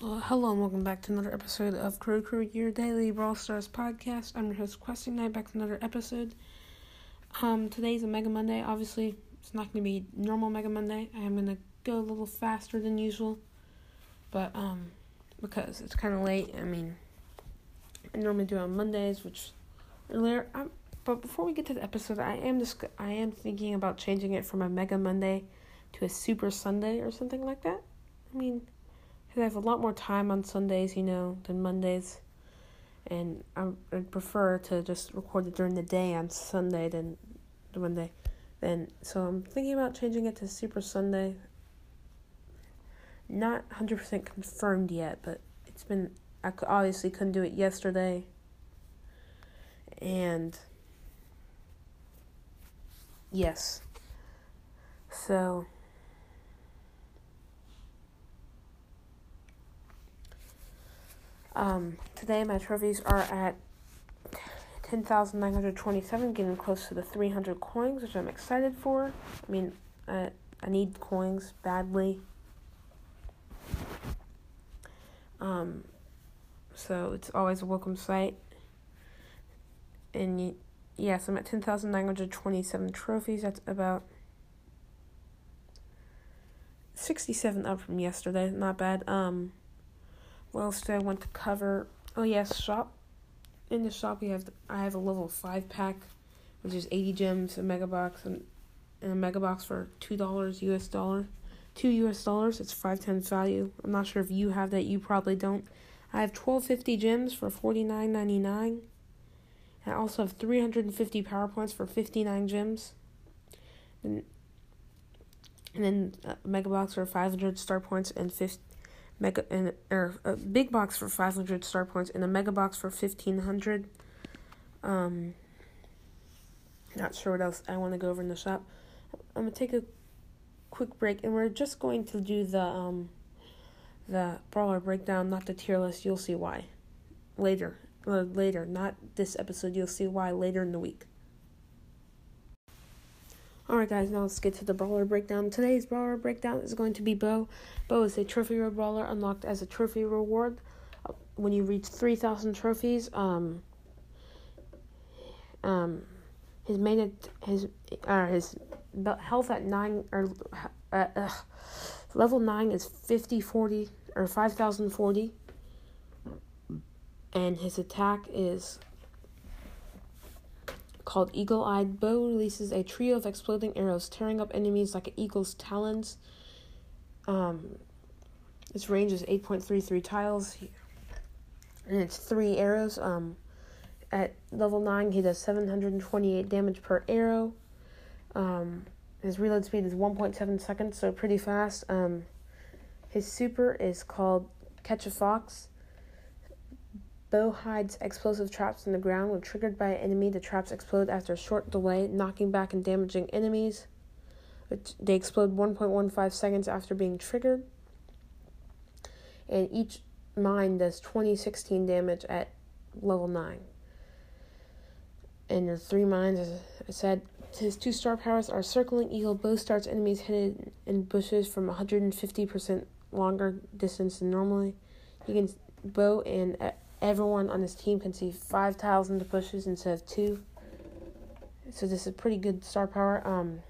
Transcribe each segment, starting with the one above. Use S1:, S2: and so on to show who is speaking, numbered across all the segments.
S1: Uh, hello and welcome back to another episode of Crow Crew, your daily Brawl Stars podcast. I'm your host, Questing Night, back to another episode. Um, today's a Mega Monday. Obviously, it's not going to be normal Mega Monday. I am going to go a little faster than usual, but um, because it's kind of late. I mean, I normally do on Mondays, which earlier. I'm, but before we get to the episode, I am just I am thinking about changing it from a Mega Monday to a Super Sunday or something like that. I mean I have a lot more time on Sundays, you know, than Mondays. And I would prefer to just record it during the day on Sunday than the Monday. Then so I'm thinking about changing it to Super Sunday. Not 100% confirmed yet, but it's been I obviously couldn't do it yesterday. And yes. So Um, today my trophies are at 10,927, getting close to the 300 coins, which I'm excited for. I mean, I, I need coins badly. Um, so it's always a welcome sight. And yes, I'm at 10,927 trophies. That's about 67 up from yesterday. Not bad. Um, what else do I want to cover? Oh yes, shop. In the shop, we have the, I have a level five pack, which is eighty gems, a mega box, and, and a mega box for two dollars U.S. dollar, two U.S. dollars. It's five times value. I'm not sure if you have that. You probably don't. I have twelve fifty gems for forty nine ninety nine. I also have three hundred and fifty power points for fifty nine gems. And, and then a uh, mega box for five hundred star points and 50, mega and or a big box for 500 star points and a mega box for 1500 um not sure what else i want to go over in the shop. I'm gonna take a quick break and we're just going to do the um the brawler breakdown not the tier list. You'll see why later uh, later not this episode. You'll see why later in the week Alright guys, now let's get to the brawler breakdown. Today's brawler breakdown is going to be Bo. Bo is a trophy road brawler unlocked as a trophy reward. Uh, when you reach 3,000 trophies, um, um, his main, his, uh, his health at 9, or, uh, uh, level 9 is 5040, or 5040. And his attack is called Eagle Eyed, Bo releases a trio of exploding arrows, tearing up enemies like an eagle's talons. Um, its range is 8.33 tiles, and it's three arrows. Um, at level 9, he does 728 damage per arrow. Um, his reload speed is 1.7 seconds, so pretty fast. Um, his super is called Catch a Fox. Bo hides explosive traps in the ground. When triggered by an enemy, the traps explode after a short delay, knocking back and damaging enemies. They explode 1.15 seconds after being triggered. And each mine does 2016 damage at level 9. And the three mines, as I said, his two star powers are Circling Eagle. Bo starts enemies hidden in bushes from 150% longer distance than normally. He can Bo and uh, everyone on this team can see five tiles into bushes instead of two. So this is pretty good star power. Um,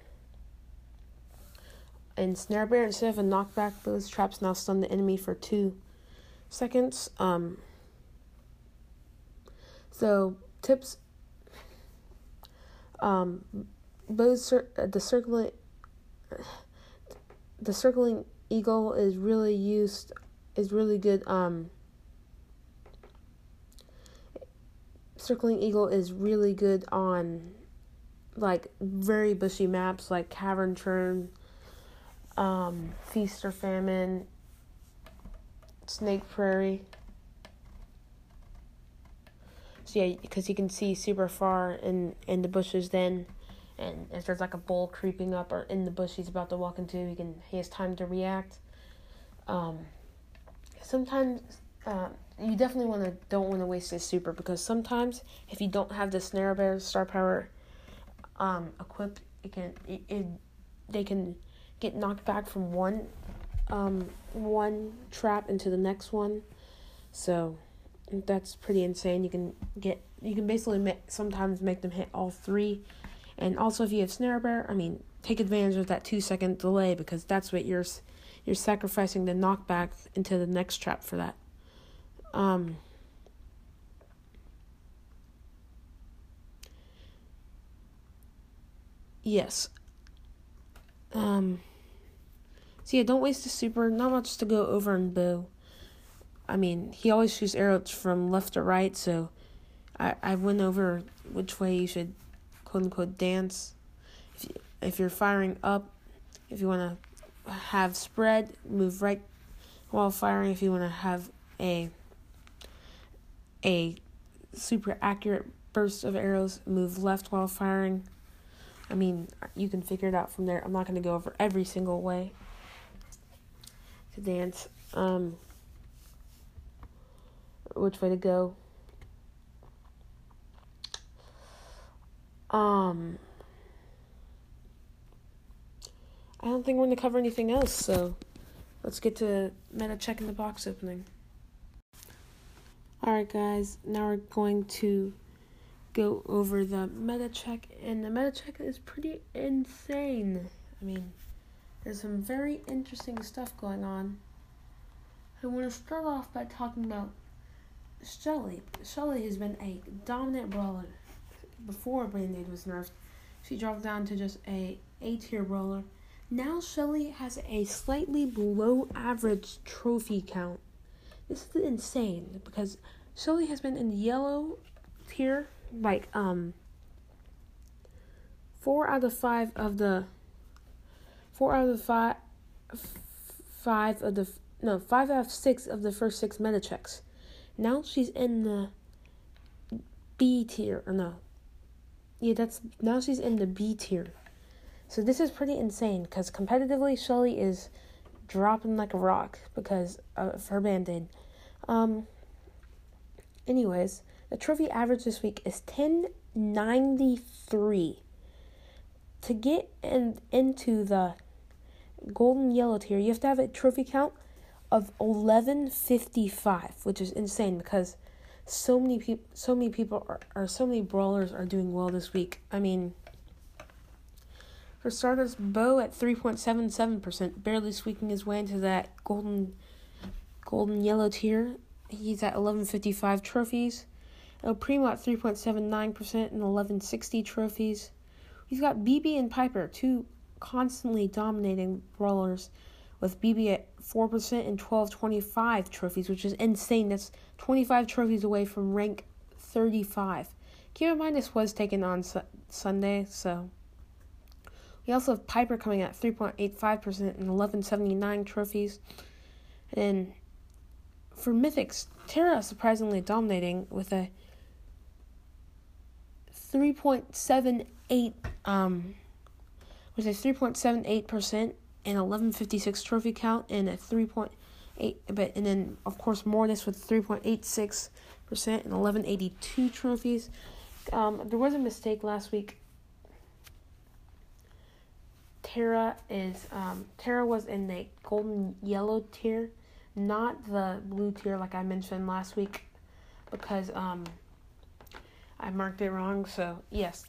S1: and Snare Bear, instead of a knockback, those traps now stun the enemy for two seconds. Um, so tips. Um, both uh, the circling, the circling eagle is really used, is really good. Um, Circling Eagle is really good on like very bushy maps like Cavern Churn, um, Feast or Famine, Snake Prairie. So yeah, because you can see super far in in the bushes then, and if there's like a bull creeping up or in the bush he's about to walk into, he can he has time to react. Um, sometimes uh, you definitely want to don't want to waste this super because sometimes if you don't have the snare bear star power um, equipped, it can it, it they can get knocked back from one um, one trap into the next one. So that's pretty insane. You can get you can basically make, sometimes make them hit all three. And also if you have snare bear, I mean, take advantage of that 2 second delay because that's what you're you're sacrificing the knockback into the next trap for that. Um Yes. Um so yeah, don't waste the super. Not much to go over in Bo. I mean, he always shoots arrows from left to right, so I I went over which way you should quote unquote dance. If you, if you're firing up, if you want to have spread, move right while firing. If you want to have a a super accurate burst of arrows, move left while firing. I mean, you can figure it out from there. I'm not going to go over every single way to dance. Um, which way to go. Um, I don't think we're going to cover anything else, so let's get to meta check in the box opening. Alright, guys, now we're going to go over the meta check, and the meta check is pretty insane. I mean, there's some very interesting stuff going on. I want to start off by talking about Shelly. Shelly has been a dominant brawler before Band-Aid was nerfed. She dropped down to just a A tier brawler. Now Shelly has a slightly below average trophy count. This is insane because Shelly has been in yellow tier like um four out of five of the four out of five five of the no five out of six of the first six meta checks. Now she's in the B tier or no. Yeah, that's now she's in the B tier. So this is pretty insane because competitively Shelly is dropping like a rock because of her band-aid. Um anyways, the trophy average this week is 1093. To get in, into the golden yellow tier, you have to have a trophy count of 1155, which is insane because so many people so many people are, are so many brawlers are doing well this week. I mean, for starters, Bo at 3.77%, barely squeaking his way into that golden golden yellow tier. He's at 1155 trophies. El Primo at 3.79% and 1160 trophies. We've got Bibi and Piper, two constantly dominating brawlers, with Bibi at 4% and 1225 trophies, which is insane. That's 25 trophies away from rank 35. Keep in mind this was taken on su- Sunday, so. We also have Piper coming at 3.85% and 1179 trophies. And for Mythics, Tara surprisingly dominating with a 3.78 um which is 3.78% and 1156 trophy count and a 3.8 but and then of course Mortis with 3.86% and 1182 trophies. Um there was a mistake last week. Tara is um Tara was in the golden yellow tier, not the blue tier like I mentioned last week because um I marked it wrong. So yes,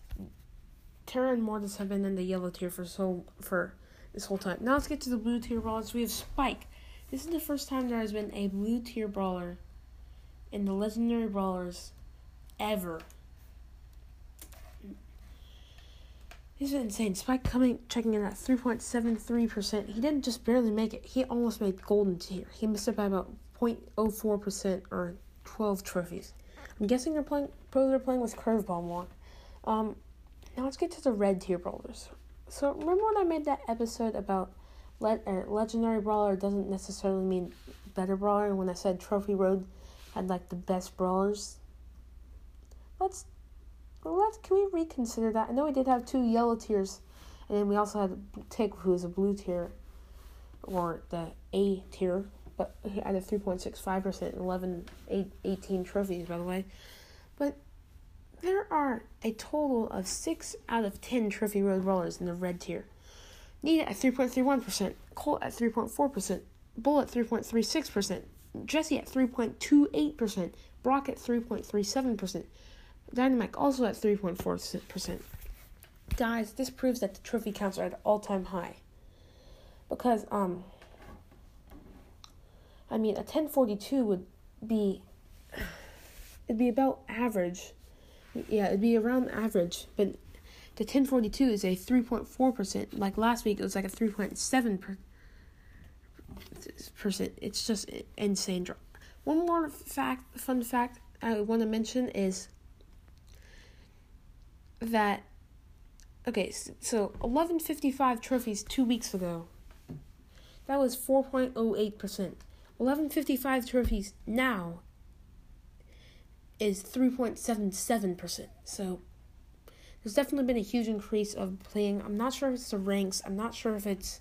S1: Tara and Mortis have been in the yellow tier for so for this whole time. Now let's get to the blue tier brawlers. We have Spike. This is the first time there has been a blue tier brawler in the legendary brawlers ever. Is insane. Spike coming checking in at three point seven three percent. He didn't just barely make it. He almost made golden tier. He missed it by about 0.04 percent or twelve trophies. I'm guessing they're playing pros are playing with curveball more. Um, now let's get to the red tier brawlers. So remember when I made that episode about le- uh, legendary brawler doesn't necessarily mean better brawler, and when I said Trophy Road had like the best brawlers. Let's let's can we reconsider that? I know we did have two yellow tiers, and then we also had Tick, who is a blue tier, or the A tier but at a 3.65%, 11, 8, 18 trophies, by the way. But there are a total of 6 out of 10 Trophy Road rollers in the red tier. Nita at 3.31%, Colt at 3.4%, Bull at 3.36%, Jesse at 3.28%, Brock at 3.37%, Dynamike also at 3.4%. Guys, this proves that the trophy counts are at all time high. Because, um, I mean, a 1042 would be, it'd be about average. Yeah, it'd be around average, but the 1042 is a 3.4%. Like last week, it was like a 3.7. Percent. It's just insane. One more fact, fun fact I want to mention is that okay, so 1155 trophies two weeks ago. That was 4.08%. 1155 trophies now is 3.77%. So there's definitely been a huge increase of playing. I'm not sure if it's the ranks. I'm not sure if it's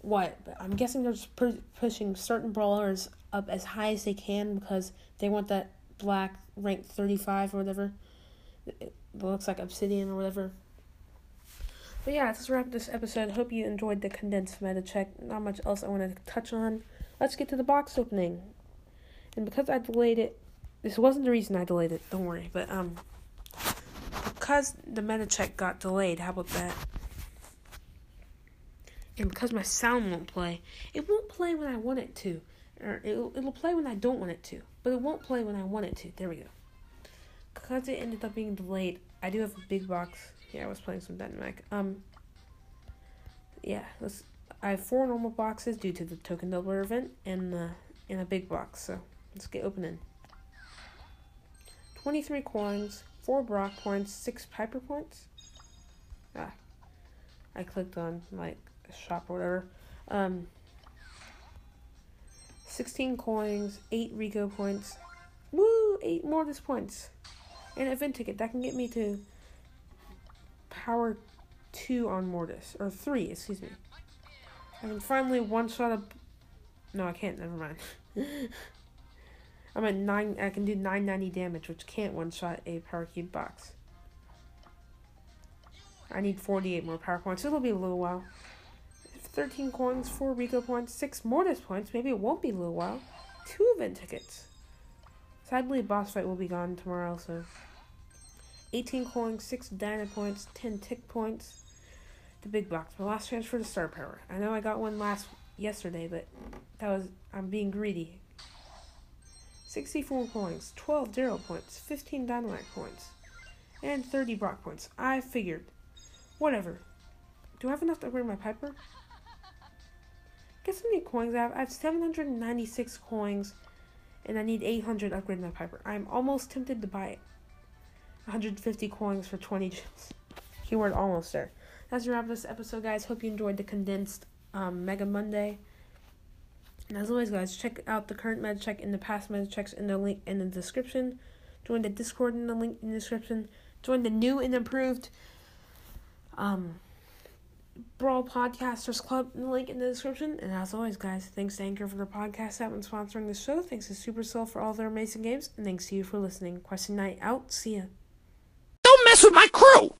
S1: what, but I'm guessing they're just pu- pushing certain brawlers up as high as they can because they want that black rank 35 or whatever. It looks like obsidian or whatever. But yeah, let's wrap this episode. Hope you enjoyed the condensed meta check. Not much else I want to touch on. Let's get to the box opening. And because I delayed it, this wasn't the reason I delayed it. Don't worry, but um, because the meta check got delayed. How about that? And because my sound won't play, it won't play when I want it to, or it'll it'll play when I don't want it to, but it won't play when I want it to. There we go. Because it ended up being delayed, I do have a big box. Yeah, I was playing some Dynamike. Um. Yeah, let's. I have four normal boxes due to the token doubler event, and the and a big box. So let's get opening. 23 coins, 4 Brock points, 6 Piper points. Ah, I clicked on like shop or whatever. Um, 16 coins, 8 Rico points. Woo! 8 Mortis points. And event ticket. That can get me to power 2 on Mortis. Or 3, excuse me. I can finally one shot a. No, I can't. Never mind. I'm at nine. I can do 990 damage, which can't one shot a power cube box. I need 48 more power points. It'll be a little while. 13 coins, 4 Rico points, 6 Mortis points. Maybe it won't be a little while. 2 event tickets. Sadly, boss fight will be gone tomorrow, so. 18 coins, 6 Dyna points, 10 tick points. The big box. My last transfer to Star Power. I know I got one last yesterday, but that was. I'm being greedy. 64 coins, 12 Darryl points, 15 Dynamike points, and 30 Brock points. I figured. Whatever. Do I have enough to upgrade my Piper? Guess how many coins I have? I have 796 coins, and I need 800 to upgrade my Piper. I'm almost tempted to buy it. 150 coins for 20 gems. Keyword almost there. That's a wrap this episode, guys. Hope you enjoyed the condensed um, Mega Monday. And as always, guys, check out the current meta check and the past meta checks in the link in the description. Join the Discord in the link in the description. Join the new and improved um, Brawl Podcasters Club link in the description. And as always, guys, thanks to Anchor for their podcast app and sponsoring the show. Thanks to Supercell for all their amazing games. And thanks to you for listening. Question night out. See ya.
S2: Don't mess with my crew!